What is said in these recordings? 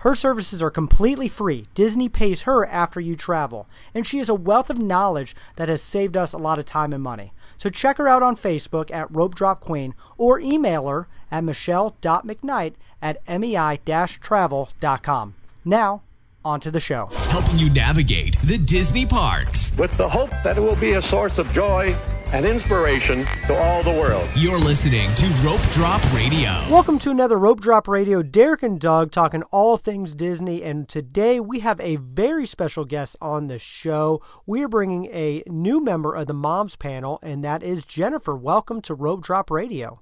Her services are completely free. Disney pays her after you travel, and she has a wealth of knowledge that has saved us a lot of time and money. So check her out on Facebook at Rope Drop Queen or email her at michelle.mcknight at mei-travel.com. Now, on to the show. helping you navigate the Disney parks. with the hope that it will be a source of joy and inspiration to all the world. You're listening to Rope Drop Radio. Welcome to another Rope Drop Radio. Derek and Doug talking all things Disney, and today we have a very special guest on the show. We are bringing a new member of the Moms panel, and that is Jennifer. Welcome to Rope Drop Radio.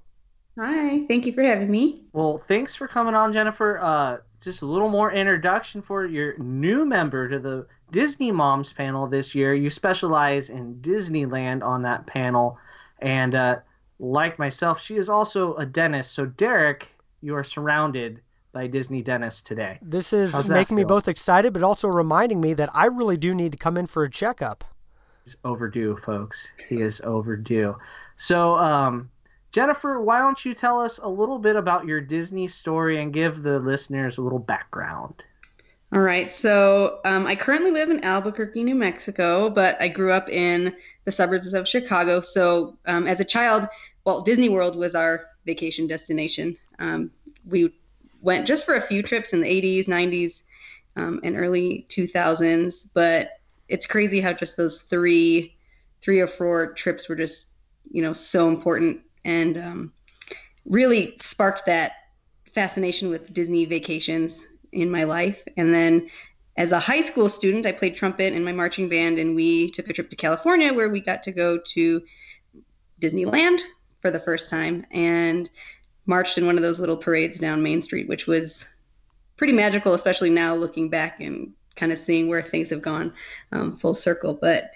Hi, thank you for having me. Well, thanks for coming on, Jennifer. Uh, just a little more introduction for your new member to the Disney Moms panel this year. You specialize in Disneyland on that panel, and uh, like myself, she is also a dentist. So, Derek, you are surrounded by Disney dentists today. This is How's making me both excited, but also reminding me that I really do need to come in for a checkup. He's overdue, folks. He is overdue. So, um, Jennifer, why don't you tell us a little bit about your Disney story and give the listeners a little background? All right, so um, I currently live in Albuquerque, New Mexico, but I grew up in the suburbs of Chicago. So um, as a child, Walt Disney World was our vacation destination. Um, we went just for a few trips in the 80s, 90s, um, and early 2000s, but it's crazy how just those three, three or four trips were just, you know, so important and um, really sparked that fascination with Disney vacations in my life. And then as a high school student, I played trumpet in my marching band, and we took a trip to California where we got to go to Disneyland for the first time and marched in one of those little parades down Main Street, which was pretty magical, especially now looking back and kind of seeing where things have gone um, full circle. But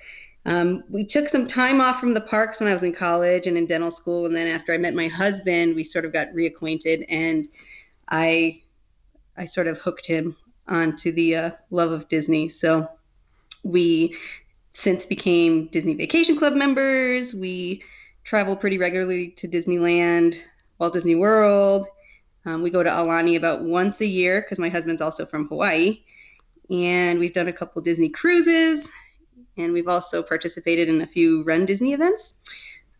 um, we took some time off from the parks when I was in college and in dental school. And then after I met my husband, we sort of got reacquainted and I, I sort of hooked him onto the uh, love of Disney. So we since became Disney Vacation Club members. We travel pretty regularly to Disneyland, Walt Disney World. Um, we go to Aulani about once a year because my husband's also from Hawaii. And we've done a couple Disney cruises and we've also participated in a few Run Disney events,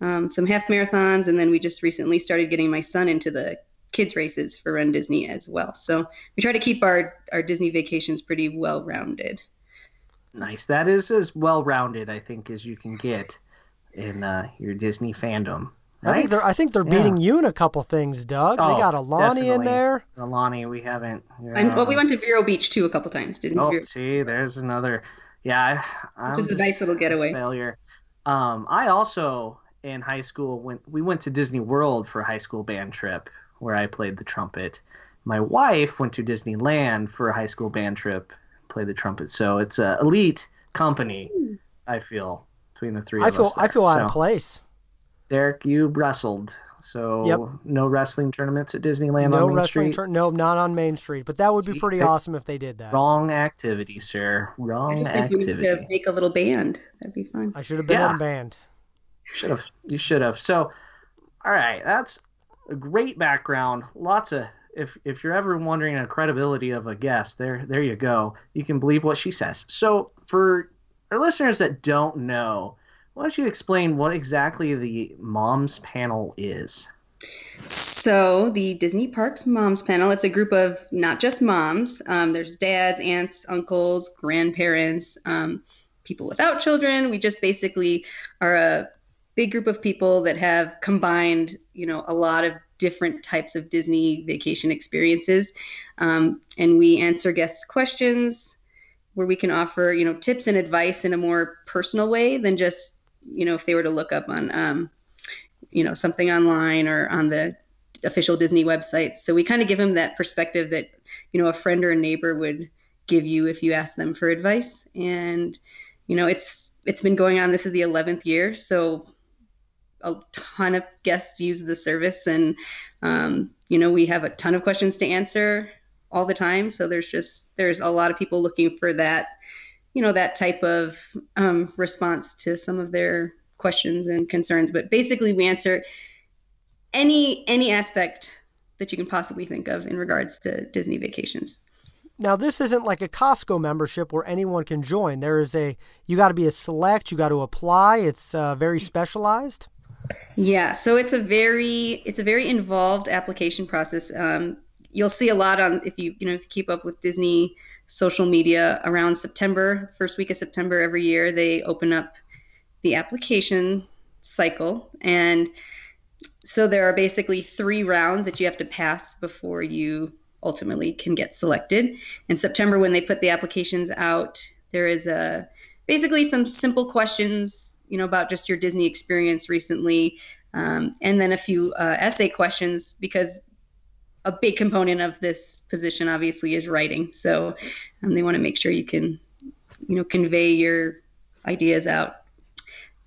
um, some half marathons, and then we just recently started getting my son into the kids races for Run Disney as well. So we try to keep our our Disney vacations pretty well rounded. Nice. That is as well rounded, I think, as you can get in uh, your Disney fandom. I think they're I think they're Yeah. beating you in a couple things, Doug. Oh, they got Aulani in there. Aulani, we haven't. And well, we went to Vero Beach too a couple times. Disney's Oh, Vero, see, there's another. Yeah, I, which is a I'm nice little getaway. failure. Um, I also in high school went. We went to Disney World for a high school band trip where I played the trumpet. My wife went to Disneyland for a high school band trip, played the trumpet. So it's a elite company. I feel between the three I of feel us. I there. feel out of place. Derek, you wrestled. So Yep. no wrestling tournaments at Disneyland No on Main wrestling Street. turn. No, not on Main Street. But that would be pretty awesome if they did that. Wrong activity, sir. I Wrong just think we need to activity. make a little band. That'd be fun. I should have been Yeah. in a band. Should have. You should have. So, all right, that's a great background. Lots of. If if you're ever wondering the credibility of a guest, there there you go. You can believe what she says. So for our listeners that don't know, why don't you explain what exactly the moms panel is? So the Disney Parks Moms Panel, it's a group of not just moms. Um, there's dads, aunts, uncles, grandparents, um, people without children. We just basically are a big group of people that have combined, you know, a lot of different types of Disney vacation experiences, um, and we answer guests' questions where we can offer, you know, tips and advice in a more personal way than just, you know, if they were to look up on. Um, you know something online or on the official Disney website. So we kind of give them that perspective that you know a friend or a neighbor would give you if you ask them for advice. And you know it's it's been going on. This is the eleventh year, so a ton of guests use the service, and um, you know we have a ton of questions to answer all the time. So there's just there's a lot of people looking for that, you know, that type of um, response to some of their questions and concerns. But basically, we answer any any aspect that you can possibly think of in regards to Disney vacations. Now, this isn't like a Costco membership where anyone can join. There is a you got to be a select, you got to apply. It's uh, very specialized. Yeah, so it's a very it's a very involved application process. Um, you'll see a lot on if you you know if you keep up with Disney social media around September, first week of September every year, they open up the application cycle and so there are basically three rounds that you have to pass before you ultimately can get selected. In September, when they put the applications out, there is a basically some simple questions, you know, about just your Disney experience recently, um, and then a few uh, essay questions because a big component of this position obviously is writing. So um, they want to make sure you can, you know, convey your ideas out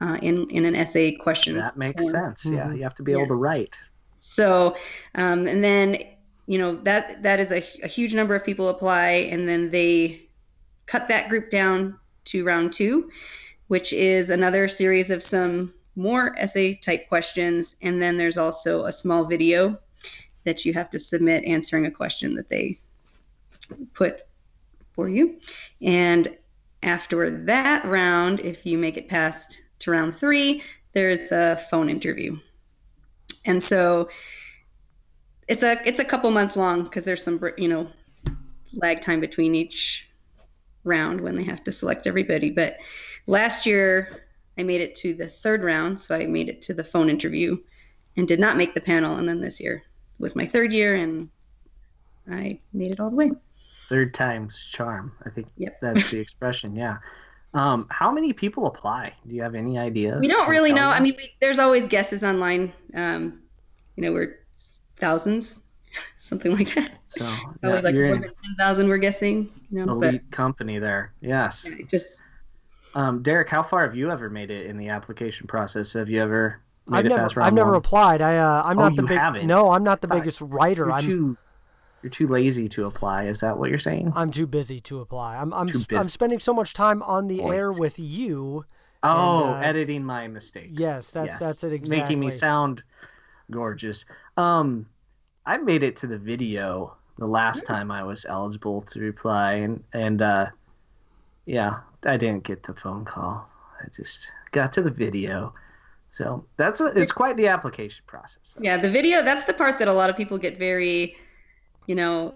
uh, in in an essay question. That makes form. sense. Mm-hmm. Yeah, you have to be able to write. So, um, and then you know that that is a, a huge number of people apply, and then they cut that group down to round two, which is another series of some more essay type questions, and then there's also a small video that you have to submit answering a question that they put for you. And after that round, if you make it past to round three, there's a phone interview. And so it's a it's a couple months long because there's some you know lag time between each round when they have to select everybody. But last year I made it to the third round, so I made it to the phone interview and did not make the panel. And then this year was my third year, and I made it all the way. Third time's charm. I think yep. that's the expression. Yeah. Um, how many people apply? Do you have any idea? We don't really know. I mean, we, there's always guesses online. Um, you know, we're thousands, something like that. So probably yeah, like more than ten thousand. We're guessing. You know, elite but, company there. Yes. Yeah, just. Um, Derek, how far have you ever made it in the application process? Have you ever? I've never, I've never applied. I, uh, I'm oh, not the big. Haven't? No, I'm not the biggest writer. You're I'm too you're too lazy to apply. Is that what you're saying? I'm too busy to apply. I'm I'm I'm spending so much time on the air with you. Oh, and, uh, editing my mistakes. Yes, that's yes. that's it exactly. Making me sound gorgeous. Um, I made it to the video the last time I was eligible to reply, and and uh, yeah, I didn't get the phone call. I just got to the video. So that's a, it's quite the application process. Yeah, the video that's the part that a lot of people get very you know,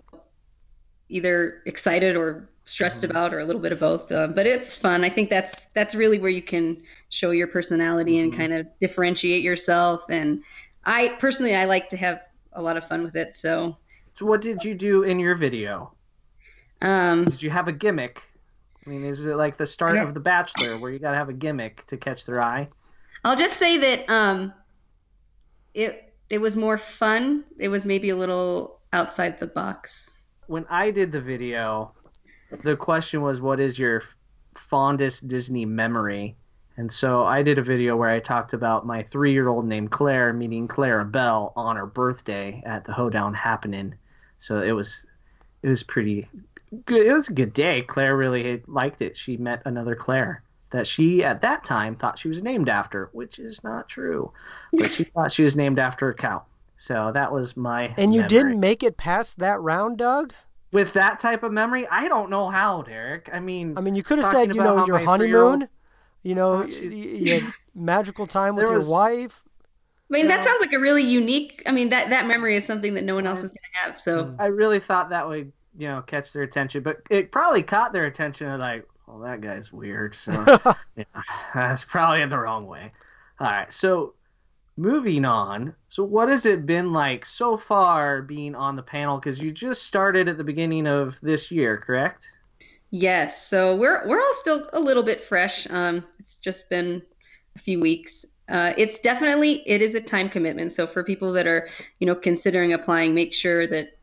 either excited or stressed mm-hmm. about or a little bit of both uh, but it's fun. I think that's that's really where you can show your personality and mm-hmm. kind of differentiate yourself. And i personally i like to have a lot of fun with it so. So what did you do in your video? Um did you have a gimmick? I mean is it like the start of the bachelor where you got to have a gimmick to catch their eye i'll just say that um it it was more fun it was maybe a little outside the box. When I did the video, the question was, "What is your fondest Disney memory?" And so I did a video where I talked about my three-year-old named Claire meeting Clarabelle on her birthday at the Hoedown Happening. So it was, it was pretty good. It was a good day. Claire really liked it. She met another Claire that she at that time thought she was named after, which is not true. But she thought she was named after a cow. So that was my. And you memory. didn't make it past that round, Doug. With that type of memory, I don't know how, Derek. I mean, I mean, you could have said, you know, your honeymoon, you know, oh, magical time with was... your wife. I mean, that sounds like a really unique. I mean, that that memory is something that no one else is going to have. So I really thought that would, you know, catch their attention, but it probably caught their attention. Like, well, that guy's weird. So yeah, that's probably in the wrong way. All right, so moving on. So, what has it been like so far being on the panel? Because you just started at the beginning of this year, correct? Yes. So we're we're all still a little bit fresh. Um, it's just been a few weeks. Uh, it's definitely it is a time commitment. So for people that are you know considering applying, make sure that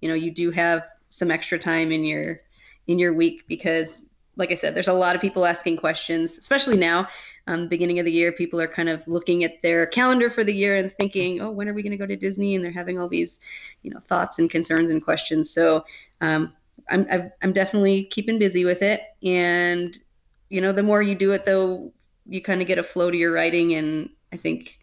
you know you do have some extra time in your in your week because like I said, there's a lot of people asking questions, especially now. Um, beginning of the year, people are kind of looking at their calendar for the year and thinking, "Oh, when are we going to go to Disney?" And they're having all these, you know, thoughts and concerns and questions. So um, I'm i am definitely keeping busy with it, and you know, the more you do it, though, you kind of get a flow to your writing, and I think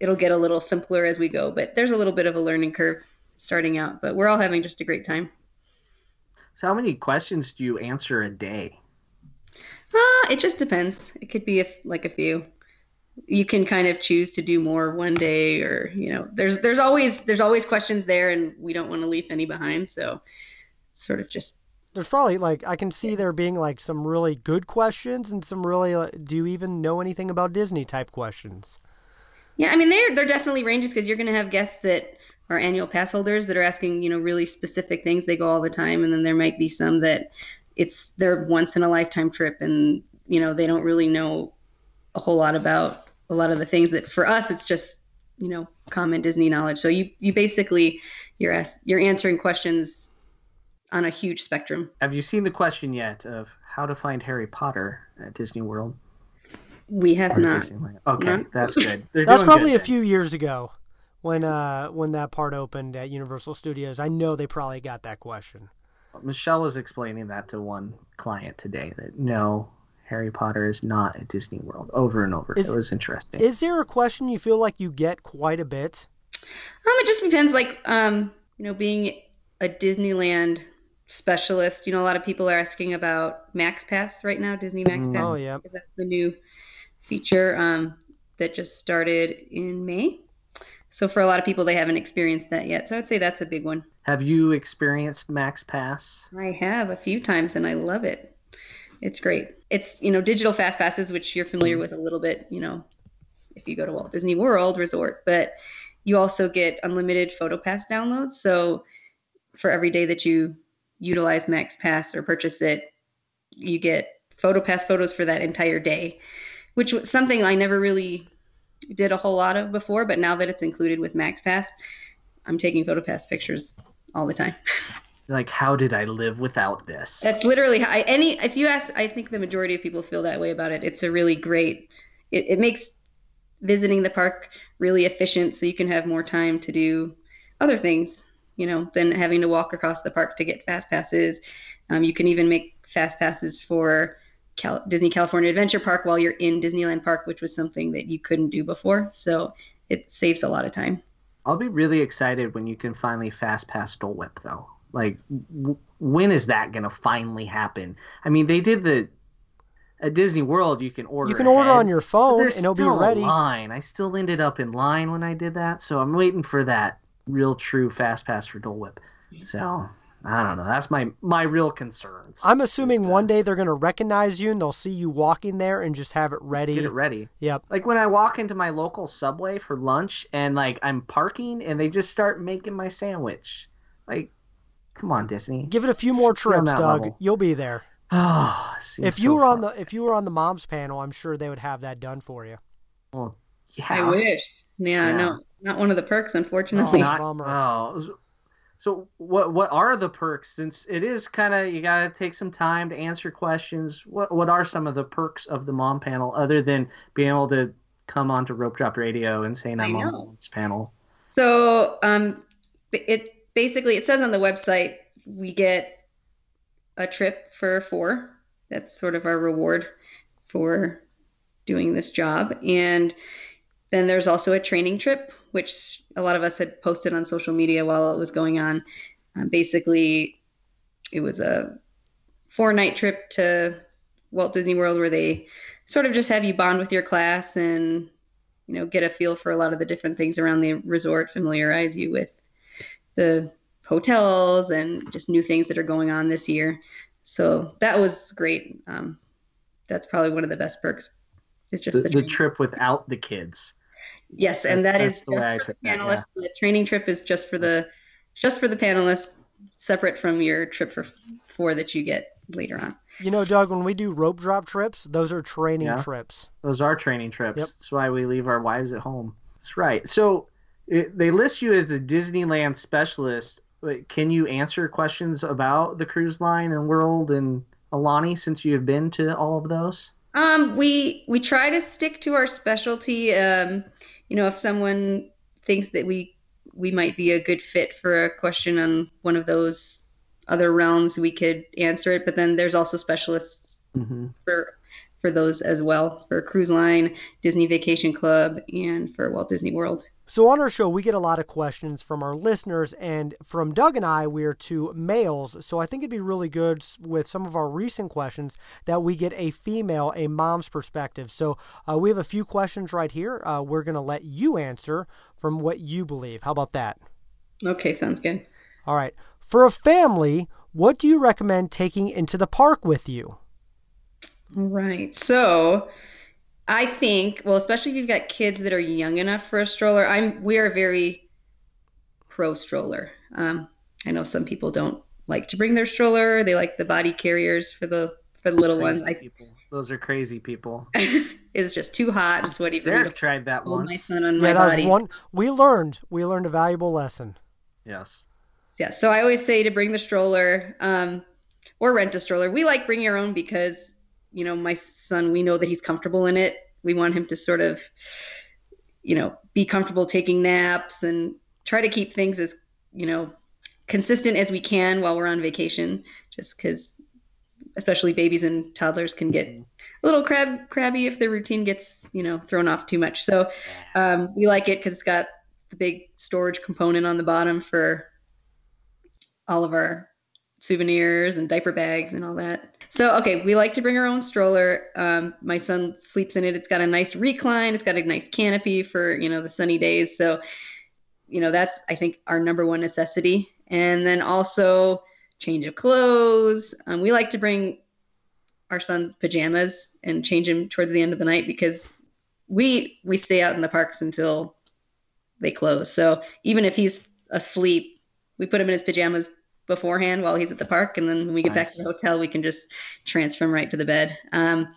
it'll get a little simpler as we go. But there's a little bit of a learning curve starting out, but we're all having just a great time. So, how many questions do you answer a day? Uh, it just depends. It could be if like a few. You can kind of choose to do more one day, or you know, there's there's always there's always questions there, and we don't want to leave any behind. So, sort of just. There's probably like I can see there being like some really good questions and some really uh, do you even know anything about Disney type questions. Yeah, I mean they're they're definitely ranges because you're going to have guests that are annual pass holders that are asking you know really specific things. They go all the time, and then there might be some that it's their once in a lifetime trip and you know they don't really know a whole lot about a lot of the things that for us it's just you know common disney knowledge. So you you basically you're asked you're answering questions on a huge spectrum. Have you seen the question yet of how to find harry potter at disney world? We have not. Okay no? that's good. They're that's probably good, a few years ago when uh when that part opened at universal studios i know they probably got that question Michelle was explaining that to one client today that no, Harry Potter is not at Disney World over and over. Is, it was interesting. Is there a question you feel like you get quite a bit? Um, it just depends. Like, um, you know, being a Disneyland specialist, you know, a lot of people are asking about Max Pass right now. Disney Max mm. Pass. Oh yeah, that's the new feature um, that just started in May. So for a lot of people, they haven't experienced that yet. So I'd say that's a big one. Have you experienced Max Pass? I have a few times, and I love it. It's great. It's you know digital fast passes, which you're familiar with a little bit. You know, if you go to Walt Disney World Resort, but you also get unlimited PhotoPass downloads. So for every day that you utilize Max Pass or purchase it, you get PhotoPass photos for that entire day, which was something I never really did a whole lot of before, but now that it's included with MaxPass, I'm taking PhotoPass pictures all the time. Like, how did I live without this? That's literally how I, any. If you ask, I think the majority of people feel that way about it. It's a really great. It, it makes visiting the park really efficient, so you can have more time to do other things. You know, than having to walk across the park to get fast passes. Um, you can even make fast passes for Cal- Disney California Adventure Park while you're in Disneyland Park, which was something that you couldn't do before. So it saves a lot of time. I'll be really excited when you can finally fast pass Dole Whip, though. Like, w- when is that going to finally happen? I mean, they did the at Disney World. You can order. You can ahead, order on your phone, and it'll be ready. line. I still ended up in line when I did that, so I'm waiting for that real true fast pass for Dole Whip. So I don't know. That's my my real concerns. I'm assuming one day they're gonna recognize you and they'll see you walking there and just have it ready. Just get it ready. Yep. Like when I walk into my local Subway for lunch and like I'm parking and they just start making my sandwich. Like, come on, Disney. Give it a few more trips, Doug. Level. You'll be there. Oh, if you so were far. on the if you were on the moms panel, I'm sure they would have that done for you. Well, yeah. I wish. Yeah, yeah. no, not one of the perks, oh, unfortunately. Oh, not, oh, so what what are the perks? Since it is kind of you got to take some time to answer questions. What what are some of the perks of the mom panel other than being able to come onto Rope Drop Radio and saying I'm on this panel? So um, it basically it says on the website we get a trip for four. That's sort of our reward for doing this job and then there's also a training trip, which a lot of us had posted on social media while it was going on. Um, basically, it was a four night trip to Walt Disney World where they sort of just have you bond with your class and you know get a feel for a lot of the different things around the resort, familiarize you with the hotels and just new things that are going on this year. So that was great. Um, that's probably one of the best perks. It's just the, the, the trip without the kids. Yes, and that is just for the panelists. That, yeah. The training trip is just for the just for the panelists, separate from your trip for four that you get later on. You know, Doug, when we do rope drop trips, those are training yeah. trips. Those are training trips. Yep. That's why we leave our wives at home. That's right. So it, they list you as a Disneyland specialist. Can you answer questions about the cruise line and world and Aulani, since you have been to all of those? Um, we we try to stick to our specialty. Um, you know, if someone thinks that we we might be a good fit for a question on one of those other realms, we could answer it. But then there's also specialists Mm-hmm. for for those as well for Cruise Line, Disney Vacation Club, and for Walt Disney World. So on our show, we get a lot of questions from our listeners, and from Doug and I, we're two males. So I think it'd be really good with some of our recent questions that we get a female, a mom's perspective. So uh, we have a few questions right here. Uh, we're going to let you answer from what you believe. How about that? Okay, sounds good. All right. For a family, what do you recommend taking into the park with you? All right. So I think, well, especially if you've got kids that are young enough for a stroller, I'm we are very pro stroller. Um, I know some people don't like to bring their stroller; they like the body carriers for the for the little Crazy ones. I, people. Those are crazy people. it's just too hot and sweaty for me Derek to tried that hold my once. son on yeah, my that body. one. We learned. We learned a valuable lesson. Yes. Yeah, so I always say to bring the stroller um, or rent a stroller. We like bring your own because, you know, my son, we know that he's comfortable in it. We want him to sort of, you know, be comfortable taking naps and try to keep things as, you know, consistent as we can while we're on vacation, just because, especially babies and toddlers can get a little crab crabby if their routine gets, you know, thrown off too much. So um, we like it because it's got the big storage component on the bottom for all of our souvenirs and diaper bags and all that. So, okay, we like to bring our own stroller. Um, my son sleeps in it. It's got a nice recline. It's got a nice canopy for you know the sunny days. So, you know that's I think our number one necessity. And then also change of clothes. Um, we like to bring our son's pajamas and change him towards the end of the night because we we stay out in the parks until they close. So even if he's asleep, we put him in his pajamas beforehand while he's at the park, and then when we get back to the hotel, we can just transfer him right to the bed. Um,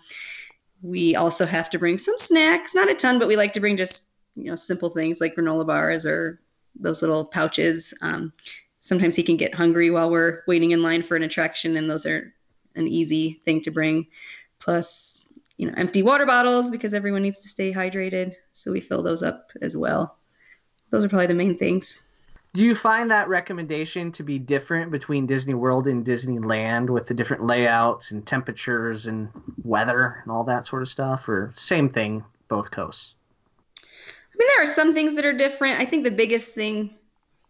we also have to bring some snacks, not a ton, but we like to bring just you know simple things like granola bars or those little pouches. Um, sometimes he can get hungry while we're waiting in line for an attraction, and those are an easy thing to bring. Plus, you know, empty water bottles because everyone needs to stay hydrated, so we fill those up as well. Those are probably the main things. Do you find that recommendation to be different between Disney World and Disneyland with the different layouts and temperatures and weather and all that sort of stuff, or same thing, both coasts? I mean, there are some things that are different. I think the biggest thing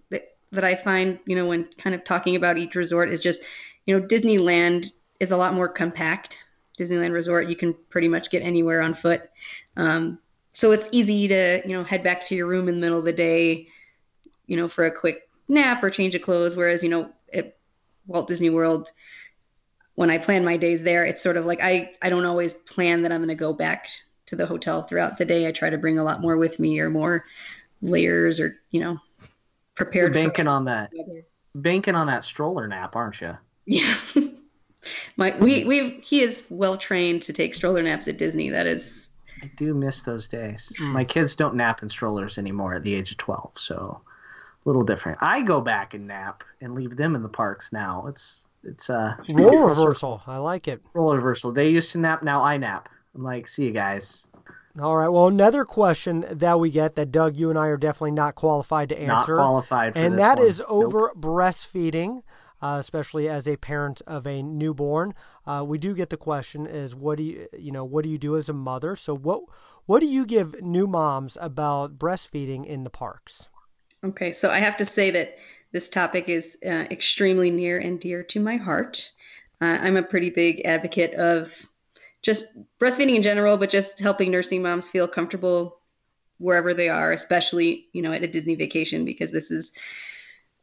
that that I find, you know, when kind of talking about each resort is just, you know, Disneyland is a lot more compact. Disneyland Resort, you can pretty much get anywhere on foot. Um, so it's easy to, you know, head back to your room in the middle of the day, you know, for a quick nap or change of clothes. Whereas, you know, at Walt Disney World, when I plan my days there, it's sort of like I, I don't always plan that I'm going to go back to the hotel throughout the day. I try to bring a lot more with me or more layers or, you know, You're prepared banking for on that, weather. banking on that stroller nap, aren't you? Yeah. My we we he is well trained to take stroller naps at Disney. That is I do miss those days. Mm. My kids don't nap in strollers anymore at the age of 12, so little different. I go back and nap and leave them in the parks now. It's it's uh Role reversal. I like it. role reversal. They used to nap, now I nap. I'm like, see you guys. All right. Well, another question that we get that Doug, you and I are definitely not qualified to answer. Not answer, qualified for and this that one. is Nope. over breastfeeding, uh, especially as a parent of a newborn. Uh, we do get the question: is what do you, you know, what do you do as a mother? So what, what do you give new moms about breastfeeding in the parks? Okay. So I have to say that this topic is uh, extremely near and dear to my heart. Uh, I'm a pretty big advocate of just breastfeeding in general, but just helping nursing moms feel comfortable wherever they are, especially you know at a Disney vacation because this is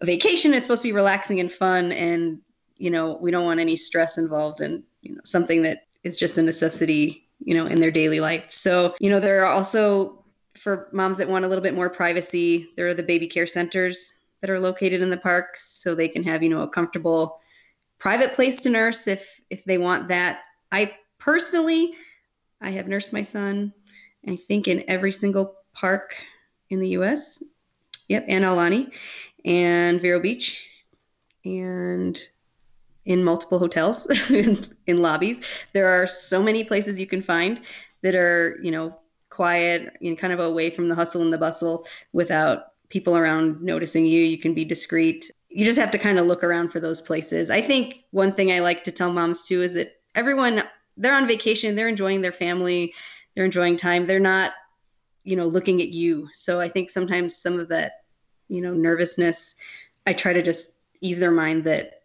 a vacation. It's supposed to be relaxing and fun, and you know we don't want any stress involved in you know something that is just a necessity you know in their daily life. So you know there are also for moms that want a little bit more privacy, there are the baby care centers that are located in the parks, so they can have you know a comfortable private place to nurse if if they want that. I personally, I have nursed my son, I think in every single park in the U.S. Yep, and Aulani and Vero Beach, and in multiple hotels in, in lobbies. There are so many places you can find that are, you know, quiet and kind of away from the hustle and the bustle without people around noticing you. You can be discreet. You just have to kind of look around for those places. I think one thing I like to tell moms too is that everyone they're on vacation, they're enjoying their family, they're enjoying time. They're not, you know, looking at you. So I think sometimes some of that, you know, nervousness, I try to just ease their mind that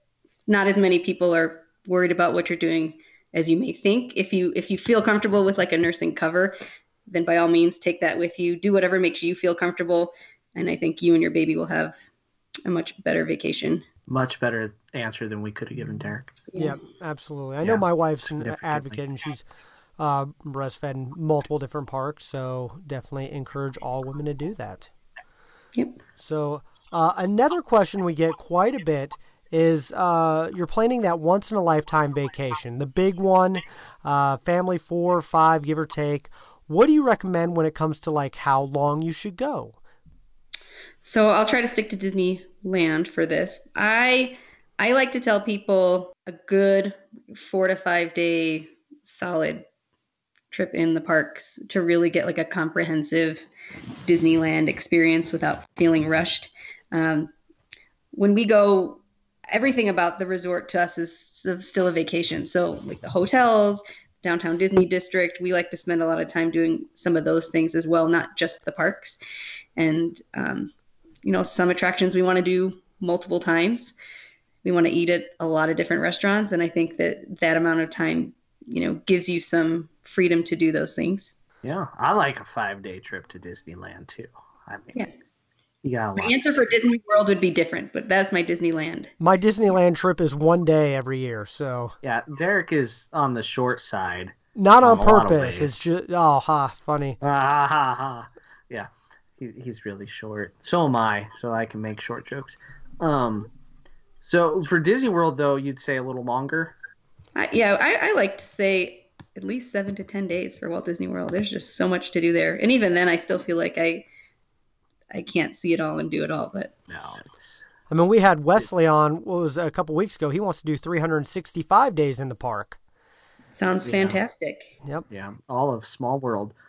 not as many people are worried about what you're doing as you may think. If you if you feel comfortable with like a nursing cover, then by all means take that with you. Do whatever makes you feel comfortable, and I think you and your baby will have a much better vacation. Much better answer than we could have given Derek. Yeah, absolutely. I know my wife's an advocate, and she's uh, breastfed in multiple different parks, so definitely encourage all women to do that. Yep. So uh, another question we get quite a bit is uh, you're planning that once in a lifetime vacation, the big one, uh, family four or five, give or take. What do you recommend when it comes to like how long you should go? So I'll try to stick to Disneyland for this. I I like to tell people a good four to five day solid trip in the parks to really get like a comprehensive Disneyland experience without feeling rushed. Um, when we go, everything about the resort to us is still a vacation. So, like the hotels, downtown Disney district, we like to spend a lot of time doing some of those things as well, not just the parks. And, um, you know, some attractions we want to do multiple times. We want to eat at a lot of different restaurants. And I think that that amount of time, you know, gives you some freedom to do those things. Yeah, I like a five day trip to Disneyland too. I mean, Yeah. You got My answer for Disney World would be different, but that's my Disneyland. My Disneyland trip is one day every year, so Yeah, Derek is on the short side. not on a lot of purpose. It's just oh ha funny. Ah, ha, ha, ha. Yeah, he, he's really short. So am I, so I can make short jokes. Um, so for Disney World though, you'd say a little longer. I, yeah, I, I like to say at least seven to ten days for Walt Disney World. There's just so much to do there, and even then, I still feel like I I can't see it all and do it all. But No, it's I mean, we had Wesley on. What was a couple weeks ago? He wants to do 365 days in the park. sounds Yeah. fantastic. Yep. yeah, all of Small World.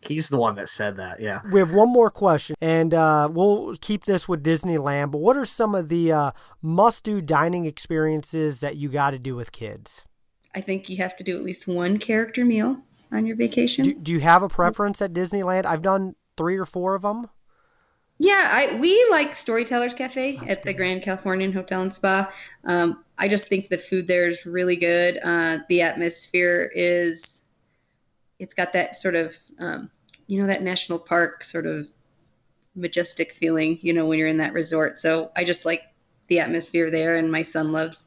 He's the one that said that. Yeah. We have one more question, and uh, we'll keep this with Disneyland. But what are some of the uh, must-do dining experiences that you got to do with kids? I think you have to do at least one character meal on your vacation. Do, do you have a preference at Disneyland? I've done three or four of them. Yeah, I we like Storytellers Cafe at the Grand Californian Hotel and Spa. Um, I just think the food there is really good. Uh, the atmosphere is, it's got that sort of, um, you know, that national park sort of majestic feeling. You know, when you're in that resort. So I just like the atmosphere there, and my son loves.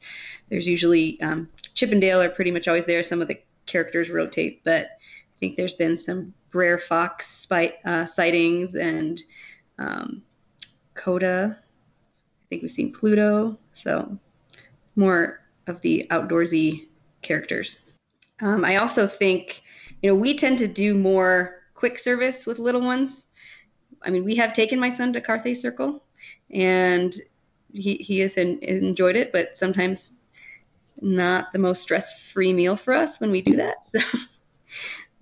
There's usually um, Chip and Dale are pretty much always there. Some of the characters rotate, but I think there's been some rare fox spite, uh, sightings and um, Koda. I think we've seen Pluto. So more of the outdoorsy characters. Um, I also think, you know, we tend to do more quick service with little ones. I mean, we have taken my son to Carthay Circle, and he he has en- enjoyed it, but sometimes not the most stress-free meal for us when we do that. So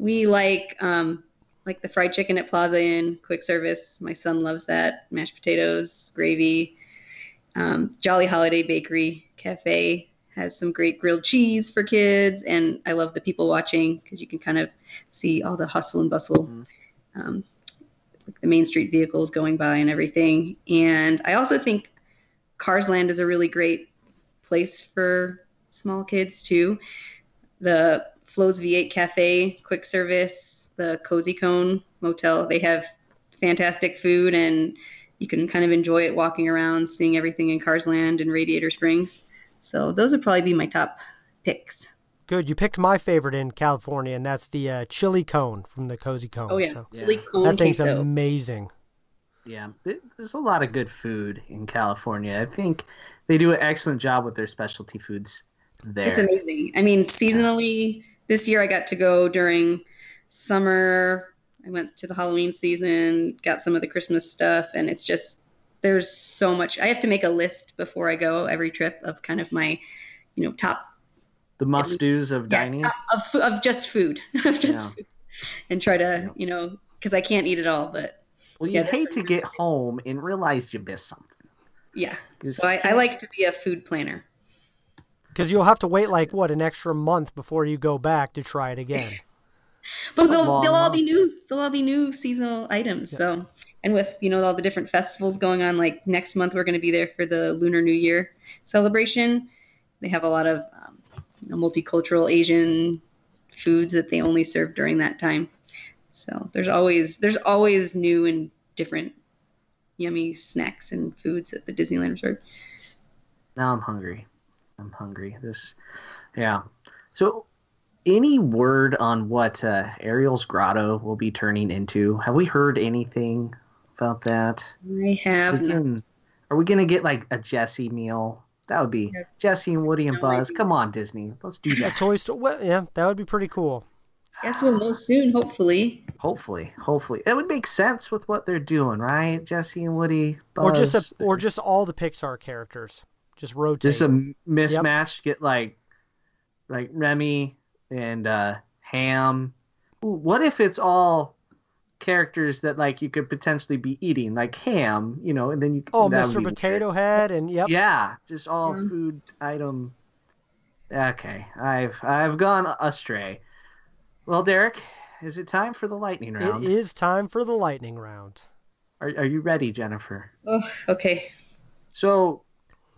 we like um, like the fried chicken at Plaza Inn, quick service. My son loves that. Mashed potatoes, gravy. Um, Jolly Holiday Bakery Cafe has some great grilled cheese for kids, and I love the people watching because you can kind of see all the hustle and bustle, um, like the Main Street vehicles going by and everything. And I also think Cars Land is a really great place for small kids too. The Flo's V8 Cafe, quick service, the Cozy Cone Motel, they have fantastic food and you can kind of enjoy it walking around, seeing everything in Cars Land and Radiator Springs. So those would probably be my top picks. Good. You picked my favorite in California, and that's the uh, chili cone from the Cozy Cone. Oh yeah, So Yeah. Chili cone that thing's queso. amazing. Yeah, there's a lot of good food in California. I think they do an excellent job with their specialty foods there. It's amazing. I mean, seasonally, this year I got to go during summer. I went to the Halloween season, got some of the Christmas stuff, and it's just there's so much. I have to make a list before I go every trip of kind of my, you know, top The must dos of dining. of, of of just food, of just Yeah. food, and try to Yeah. you know because I can't eat it all, but Well, you yeah, hate to get home and realize you missed something. yeah. So I, I like to be a food planner. Because you'll have to wait like what an extra month before you go back to try it again. But they'll, long they'll all be new. They'll all be new seasonal items. So, and with you know all the different festivals going on, like next month we're going to be there for the Lunar New Year celebration. They have a lot of um, you know, multicultural Asian foods that they only serve during that time. So there's always there's always new and different yummy snacks and foods at the Disneyland Resort. Now I'm hungry. I'm hungry. This, yeah. So, any word on what uh, Ariel's Grotto will be turning into? Have we heard anything about that? I have We not. can- are we gonna get like a Jesse meal? That would be Yeah. Jesse and Woody and No Buzz. Come on, Disney. Let's do A that. Toy Story. Well, yeah, that would be pretty cool. Guess we'll know soon, hopefully. hopefully, hopefully, it would make sense with what they're doing, right? Jesse and Woody, Buzz. Or just a, or just all the Pixar characters. Just rotate. just a mismatch. Get like like Remy and uh, Ham. What if it's all characters that like you could potentially be eating, like Ham, you know, and then you oh, Mr. Potato weird. Head, and yep. Yeah, just all Yeah. food item. Okay, I've I've gone astray. Well, Derek, is it time for the lightning round? It is time for the lightning round. Are are you ready, Jennifer? Oh, okay. So,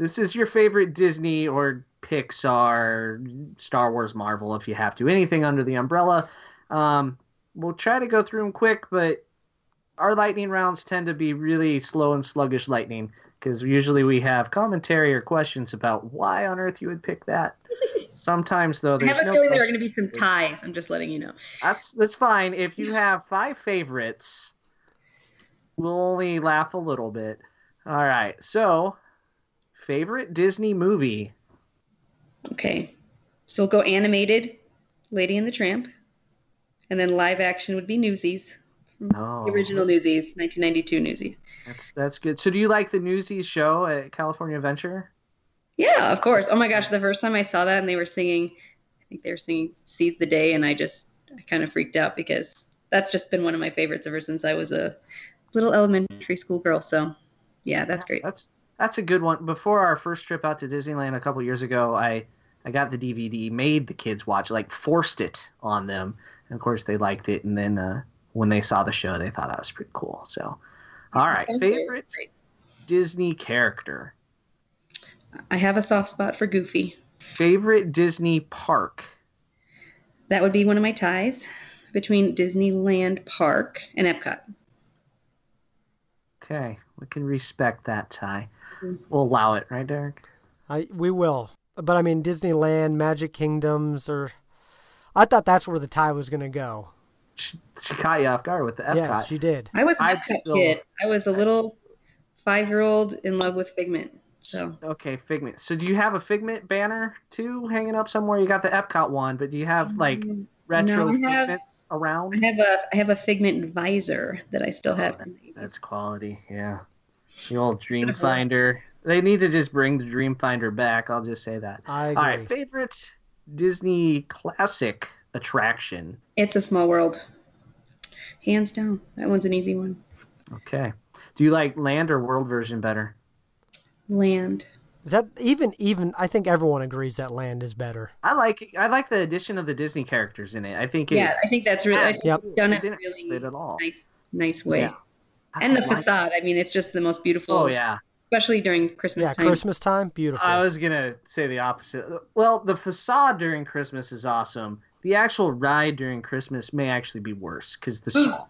this is your favorite Disney or Pixar, Star Wars, Marvel, if you have to, anything under the umbrella. Um, we'll try to go through them quick, but our lightning rounds tend to be really slow and sluggish lightning because usually we have commentary or questions about why on earth you would pick that. Sometimes though, I have a no feeling there are going to be some ties. I'm just letting you know. That's that's fine. If you have five favorites, we'll only laugh a little bit. All right. So, favorite Disney movie? Okay. So we'll go animated, Lady and the Tramp, and then live action would be Newsies, Oh, the original Newsies, 1992 Newsies. That's that's good. So, do you like the Newsies show at California Adventure? Yeah, of course. Oh my gosh, the first time I saw that and they were singing, I think they were singing "Seize the Day," and I just I kind of freaked out because that's just been one of my favorites ever since I was a little elementary school girl. So, yeah, that's great. That's that's a good one. Before our first trip out to Disneyland a couple years ago, I I got the DVD, made the kids watch, like forced it on them, and of course they liked it. And then uh, when they saw the show, they thought that was pretty cool. So, all right, favorite. Disney character, I have a soft spot for Goofy. favorite Disney park. That would be one of my ties between Disneyland Park and Epcot. Okay, we can respect that tie. We'll allow it, right, Derek? I we will, but I mean Disneyland, Magic Kingdoms, or I thought that's where the tie was going to go. She, she caught you off guard with the Epcot. Yes, she did. I was an I'd Epcot still- kid. I was a little five-year-old in love with Figment. So Okay, Figment. So do you have a Figment banner too hanging up somewhere? You got the Epcot one, but do you have like retro No, I have- Figments around? I have a I have a Figment visor that I still have. Oh, That's quality, yeah. The old Dreamfinder. They need to just bring the Dreamfinder back. I'll just say that. I agree. All right, favorite Disney classic attraction. It's a small world. Hands down. That one's an easy one. Okay. Do you like land or world version better? Land. Is that even even? I think everyone agrees that Land is better. I like I like the addition of the Disney characters in it. I think it, Yeah, I think that's really I think Yep. done it it really fit at all. nice nice way. Yeah. I And the like- facade. I mean, it's just the most beautiful. Oh yeah. Especially during Christmas Yeah, time. Christmas time, beautiful. I was gonna say the opposite. Well, the facade during Christmas is awesome. The actual ride during Christmas may actually be worse because the song.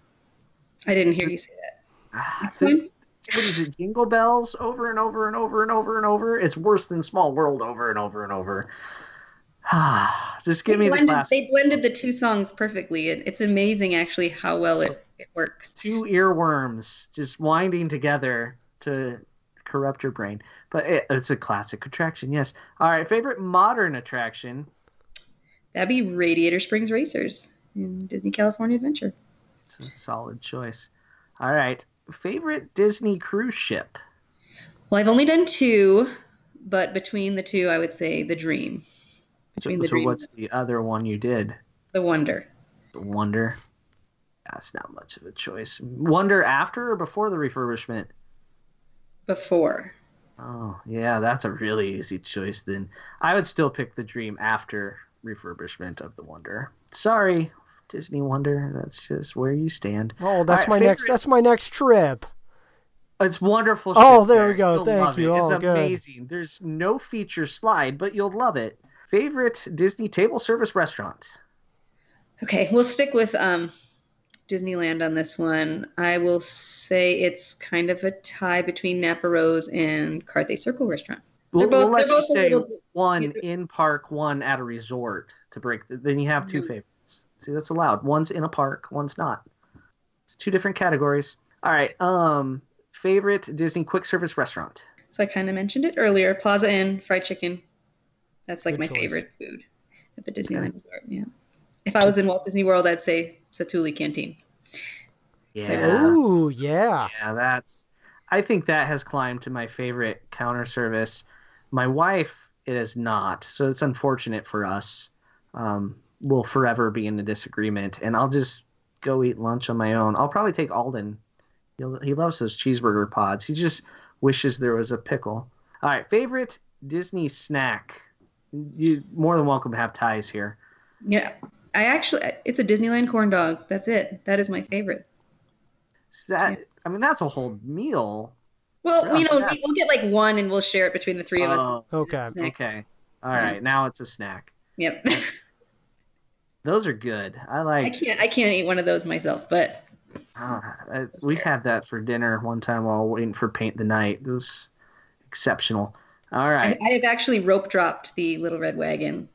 I didn't hear you say that. Ah, That's the- what is it? Jingle bells over and over and over and over and over. It's worse than Small World over and over and over. Ah, just give they me the classic. They blended the two songs perfectly. It, it's amazing, actually, how well it, it works. Two earworms just winding together to corrupt your brain. But it, it's a classic attraction. Yes. All right. Favorite modern attraction. That'd be Radiator Springs Racers in Disney California Adventure. It's a solid choice. All right. Favorite Disney cruise ship. Well, I've only done two, but between the two, I would say the dream. So, Between the so dream, what's the other one you did? the wonder. The Wonder. That's not much of a choice. Wonder after or before the refurbishment? Before. Oh, yeah, that's a really easy choice then. I would still pick the Dream after refurbishment of the Wonder. Sorry, Disney Wonder. That's just where you stand. Oh, that's Alright, my next. That's my next trip. It's wonderful. Oh, shit there we go. You'll Thank you. It. It's Oh, good. amazing. There's no feature slide, but you'll love it. Favorite Disney table service restaurant? Okay, we'll stick with um, Disneyland on this one. I will say it's kind of a tie between Napa Rose and Carthay Circle Restaurant. We'll, both- we'll let they're you both a say little bit- one either- in park, one at a resort to break. The, then you have 2 Mhm. favorites. See, that's allowed. One's in a park, one's not. It's two different categories. All right. Um, favorite Disney quick service restaurant. So I kind of mentioned it earlier. Plaza Inn fried chicken. That's like Good my choice. favorite food at the Disneyland Resort. Yeah. If I was in Walt Disney World, I'd say Satu'li Canteen. Yeah. Ooh, yeah. Yeah, that's. I think that has climbed to my favorite counter service. My wife, it is not, so it's unfortunate for us. Um, we'll forever be in a disagreement, and I'll just go eat lunch on my own. I'll probably take Alden. He'll, he loves those cheeseburger pods. He just wishes there was a pickle. All right, favorite Disney snack. You more than welcome to have ties here. Yeah. I actually, it's a Disneyland corn dog. That's it. That is my favorite. Is that I mean, that's a whole meal. Well, Yeah, you know, yeah. we- we'll get like one and we'll share it between the three of us. Oh, Okay. Okay. All right, now it's a snack. Yep. Those are good. I like. I can't, I can't eat one of those myself, but Oh, I, we had that for dinner one time while waiting for paint the night. It was exceptional. All right. I. I have actually rope dropped the Little Red Wagon.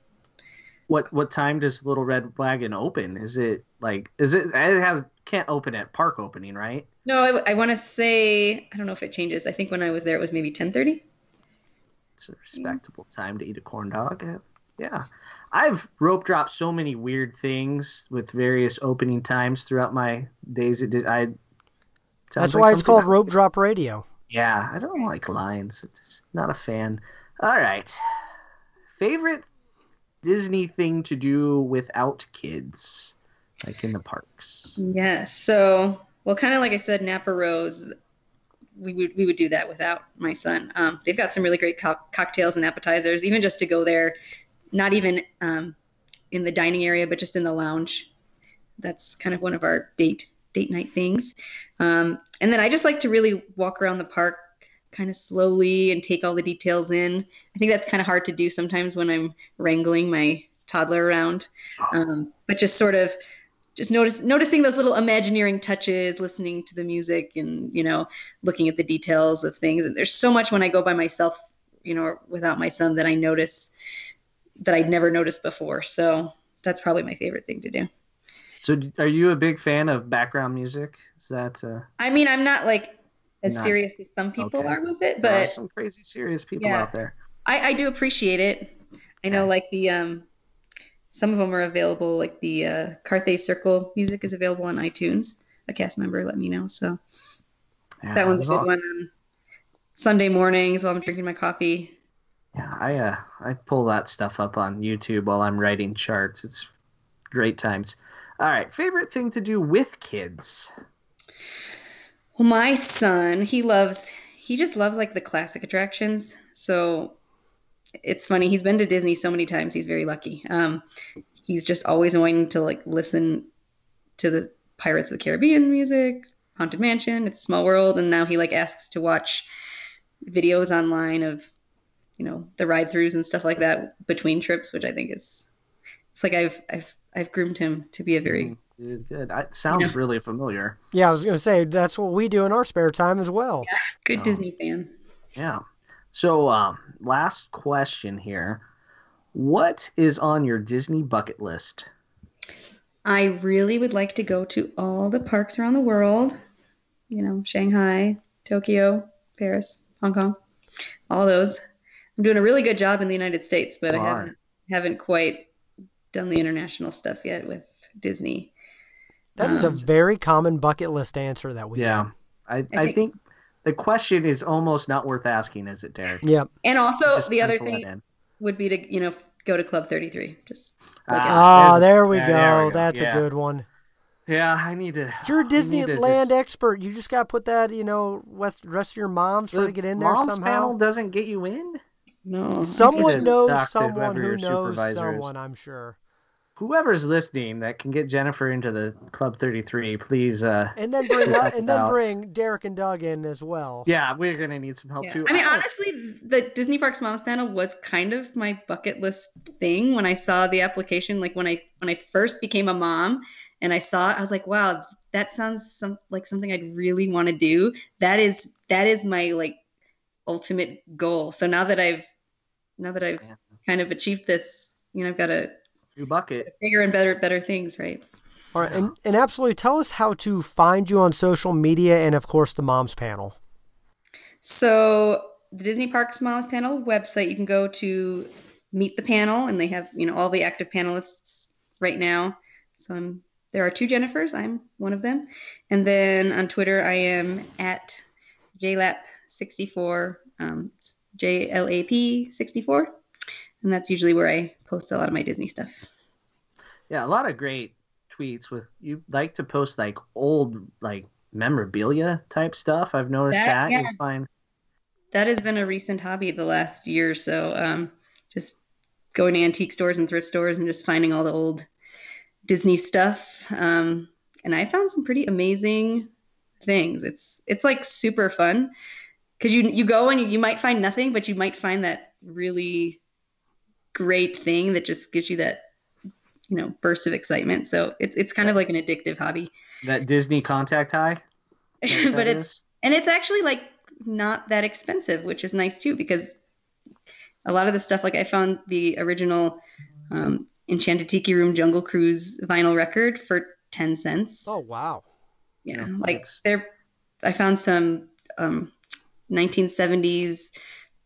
What what time does Little Red Wagon open? Is it like is it it has can't open at park opening, right? No, I, I want to say, I don't know if it changes. I think when I was there, it was maybe 1030. It's a respectable time to eat a corn dog. Uh, Yeah. I've rope dropped so many weird things with various opening times throughout my days at Dis- I sounds That's like why it's called I- rope drop radio. Yeah, I don't like lines. It's not a fan. All right. Favorite Disney thing to do without kids, like in the parks. Yes. So, well, kind of like I said, Napa Rose, we would we would do that without my son. Um, they've got some really great co- cocktails and appetizers, even just to go there, not even um, in the dining area, but just in the lounge. That's kind of one of our date date night things. Um, and then I just like to really walk around the park kind of slowly and take all the details in. I think that's kind of hard to do sometimes when I'm wrangling my toddler around. Um, but just sort of just notice noticing those little imagineering touches, listening to the music and, you know, looking at the details of things. And there's so much when I go by myself, you know, without my son that I notice that I'd never noticed before. So that's probably my favorite thing to do. So, are you a big fan of background music? Is that uh, I mean, I'm not like as Not- serious as some people okay. are with it, but some crazy serious people Yeah. out there? I, I do appreciate it. I know, Okay. like the um, some of them are available. Like the uh, Carthay Circle music is available on iTunes. A cast member let me know, so Yeah, that one's a good all- one. On Sunday mornings while I'm drinking my coffee. Yeah, I uh, I pull that stuff up on YouTube while I'm writing charts. It's great times. All right, favorite thing to do with kids. Well, my son, he loves, he just loves like the classic attractions. So it's funny. He's been to Disney so many times. He's very lucky. Um, he's just always wanting to like listen to the Pirates of the Caribbean music, Haunted Mansion, It's a Small World, and now he like asks to watch videos online of, you know, the ride throughs and stuff like that between trips, which I think is, it's like I've I've I've groomed him to be a very Good, good. I, sounds Yeah. really familiar. Yeah, I was gonna say that's what we do in our spare time as well. Yeah, good Oh. Disney fan. Yeah. So, um, last question here. What is on your Disney bucket list? I really would like to go to all the parks around the world. You know, Shanghai, Tokyo, Paris, Hong Kong, all those. I'm doing a really good job in the United States, but You I haven't haven't quite done the international stuff yet with Disney. That is a Um, very common bucket list answer that we Yeah. get. I, I, think- think the question is almost not worth asking, is it, Derek? Yeah. And also the other thing would be to you know go to Club 33. Just look Ah, Oh, there's there we yeah, go. there we go. That's Yeah. a good one. Yeah, I need to. You're a I need to Disneyland just- expert. You just got to put that, you know, with the rest of your moms try The to get in there mom's somehow. panel doesn't get you in. no. Someone knows someone who knows supervisor is. someone, I'm sure. Whoever's listening that can get Jennifer into the Club 33, please. Uh, And then bring Check and then out. bring Derek and Doug in as well. yeah, we're gonna need some help Yeah. too. I mean, don't- honestly, the Disney Parks Moms panel was kind of my bucket list thing when I saw the application. Like when I when I first became a mom and I saw it, I was like, wow, that sounds some like something I'd really want to do. That is that is my like ultimate goal. So now that I've now that I've Yeah. kind of achieved this, you know, I've got to new bucket. bigger and better better things, right? All right, and, and absolutely tell us how to find you on social media and of course the moms panel. So the Disney Parks Moms Panel website, you can go to meet the panel, and they have you know all the active panelists right now. So I'm there are two Jennifers. I'm one of them, and then on Twitter I am at jlap64, um, JLAP64, and that's usually where I post a lot of my Disney stuff. Yeah, a lot of great tweets with you like to post like old like memorabilia type stuff. I've noticed That- that. yeah. Find that has been a recent hobby the last year or so. Um, just going to antique stores and thrift stores and just finding all the old Disney stuff. Um, and I found some pretty amazing things. It's it's like super fun because you you go and you, you might find nothing, but you might find that really great thing that just gives you that you know burst of excitement. So it's it's kind of like an addictive hobby. that Disney contact high. Is that what but it's is? and it's actually like not that expensive which is nice too because a lot of the stuff like i found the original um, enchanted tiki room jungle cruise vinyl record for 10 cents Oh wow. yeah, yeah, like that's- there i found some um, 1970s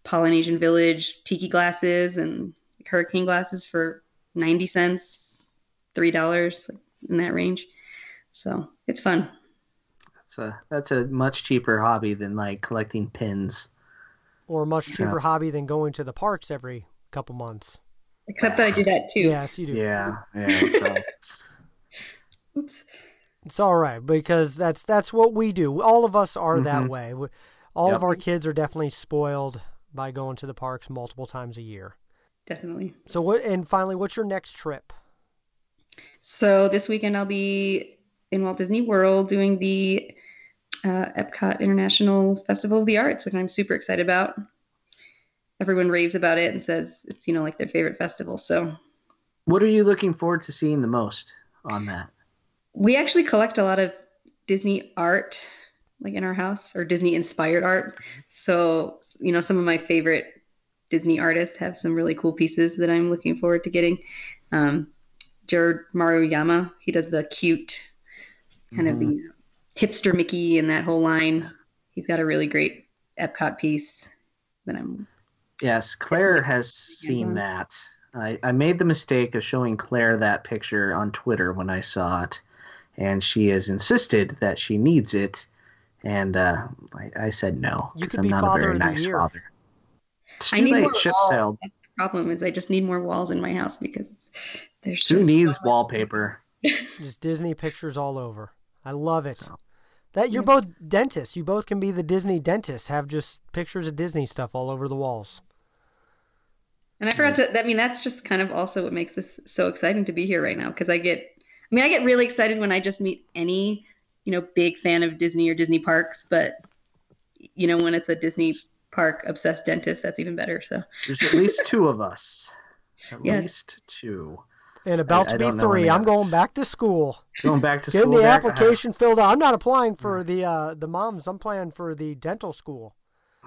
polynesian village tiki glasses and hurricane glasses for 90 cents three dollars in that range so it's fun That's a that's a much cheaper hobby than like collecting pins. Or a much Yeah. cheaper hobby than going to the parks every couple months. except that i do that too Yes, you do. Yeah, yeah. So, oops It's all right because that's that's what we do. All of us are that Mhm. way. We, all of our kids are definitely spoiled by going to the parks multiple times a year. Definitely So what? And finally, what's your next trip? So this weekend I'll be in Walt Disney World doing the uh, Epcot International Festival of the Arts, which I'm super excited about. Everyone raves about it and says it's you know like their favorite festival. So what are you looking forward to seeing the most on that? we actually collect a lot of Disney art like in our house or Disney inspired art. So you know some of my favorite Disney artists have some really cool pieces that I'm looking forward to getting. Um, Jerrod Maruyama, he does the cute kind of the hipster Mickey and that whole line. He's got a really great Epcot piece that I'm Yes, Claire has seen that. I, I made the mistake of showing Claire that picture on Twitter when I saw it, and she has insisted that she needs it, and uh, I, I said no You because could I'm be not a Father very of the nice Year. father. It's I need late. more Ship walls. sailed. That's the problem is I just need more walls in my house because it's, there's Who just needs so wallpaper? Just Disney pictures all over. I love it. So. That you're Yeah. both dentists. You both can be the Disney dentists. Have just pictures of Disney stuff all over the walls. And I forgot to, I mean, that's just kind of also what makes this so exciting to be here right now because I get, I mean, I get really excited when I just meet any, you know, big fan of Disney or Disney parks, but, you know, when it's a Disney park obsessed dentist, that's even better. So, There's at least two of us. At Yes. least two. And about I to be three. I'm going back to school. Going back to Getting school. the Derek, application filled out. I'm not applying for the uh, the moms. I'm applying for the dental school.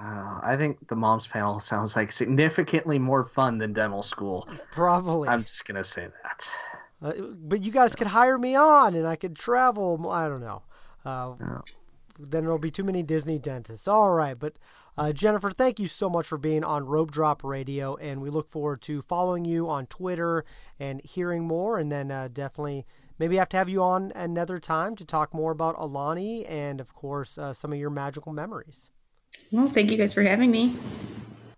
Uh, I think the mom's panel sounds like significantly more fun than dental school. Probably. I'm just gonna say that. Uh, but you guys could hire me on, and I could travel. I don't know. Uh, No. Then there'll be too many Disney dentists. All right, but uh, Jennifer, thank you so much for being on Rope Drop Radio, and we look forward to following you on Twitter and hearing more. And then uh, definitely maybe have to have you on another time to talk more about Aulani and, of course, uh, some of your magical memories. Well, thank you guys for having me.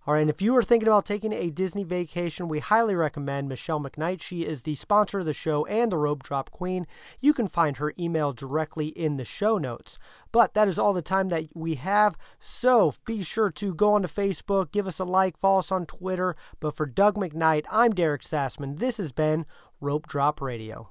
All right, and if you are thinking about taking a Disney vacation, we highly recommend Michelle McKnight. She is the sponsor of the show and the Rope Drop Queen. You can find her email directly in the show notes. But that is all the time that we have. So be sure to go onto Facebook, give us a like, follow us on Twitter. But for Doug McKnight, I'm Derek Sassman. This has been Rope Drop Radio.